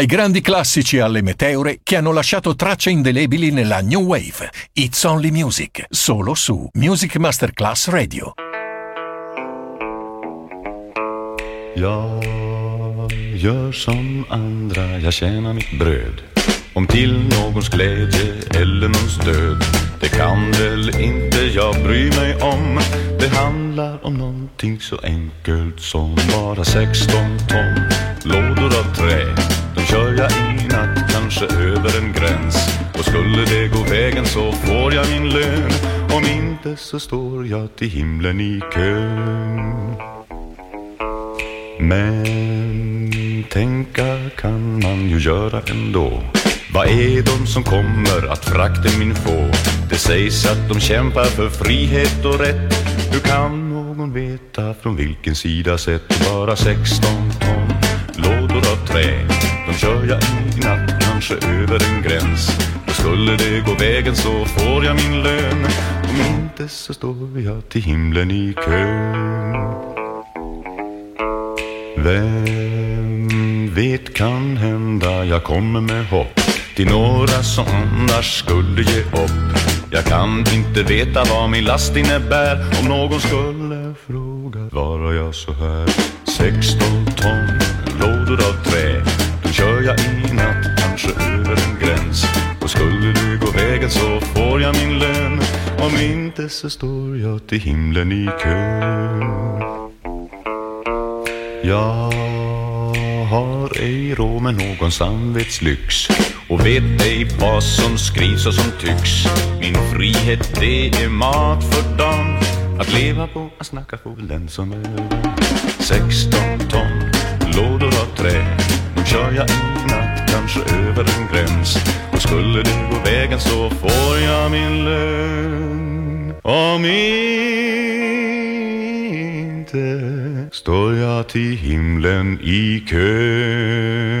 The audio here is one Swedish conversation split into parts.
Dai grandi classici alle meteore che hanno lasciato tracce indelebili nella New Wave. It's Only Music, solo su Music Masterclass Radio. Jag gör som andra, jag tjänar mitt bröd. Om till någons glädje eller någons död. Det kan väl inte jag bry mig om. Det handlar om någonting så enkelt som bara 16 ton lådor av trä. Kör jag i natt, kanske över en gräns. Och skulle det gå vägen så får jag min lön. Om inte så står jag till himlen i kön. Men tänka kan man ju göra ändå. Vad är de som kommer att frakten min få? Det sägs att de kämpar för frihet och rätt. Hur kan någon veta från vilken sida sett? Bara 16 ton kör jag i natt, kanske över en gräns. Och skulle det gå vägen så får jag min lön. Om inte så står jag till himlen i kön. Vem vet kan hända jag kommer med hopp till några som annars skulle ge upp. Jag kan inte veta vad min last innebär om någon skulle fråga var jag så här. 16 ton lådor av trä, kör jag i natt kanske över en gräns. Och skulle du gå vägen så får jag min lön, om inte så står jag till himlen i kön. Jag har ej råd med någon samvetslyx och vet ej vad som skrivs och som tycks. Min frihet det är mat för dagen. Att leva på, att snacka får väl den som är 16 ton lådor av trä. Kör jag en natt, kanske över en gräns. Och skulle det gå vägen så får jag min lön. Om inte står jag till himlen i kön.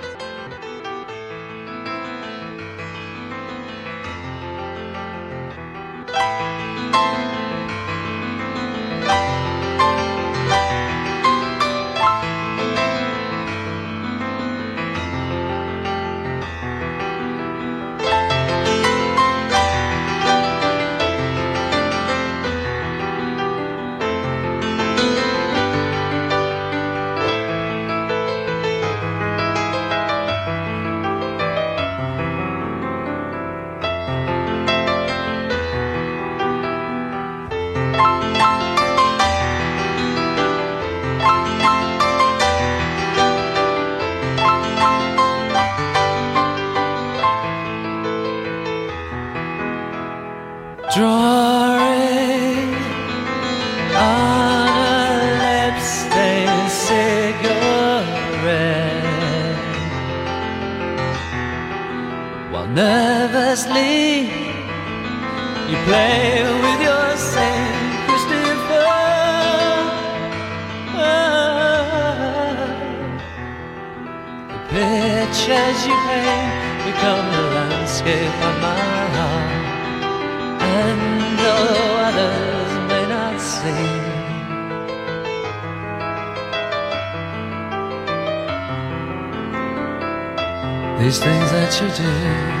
These things that you do,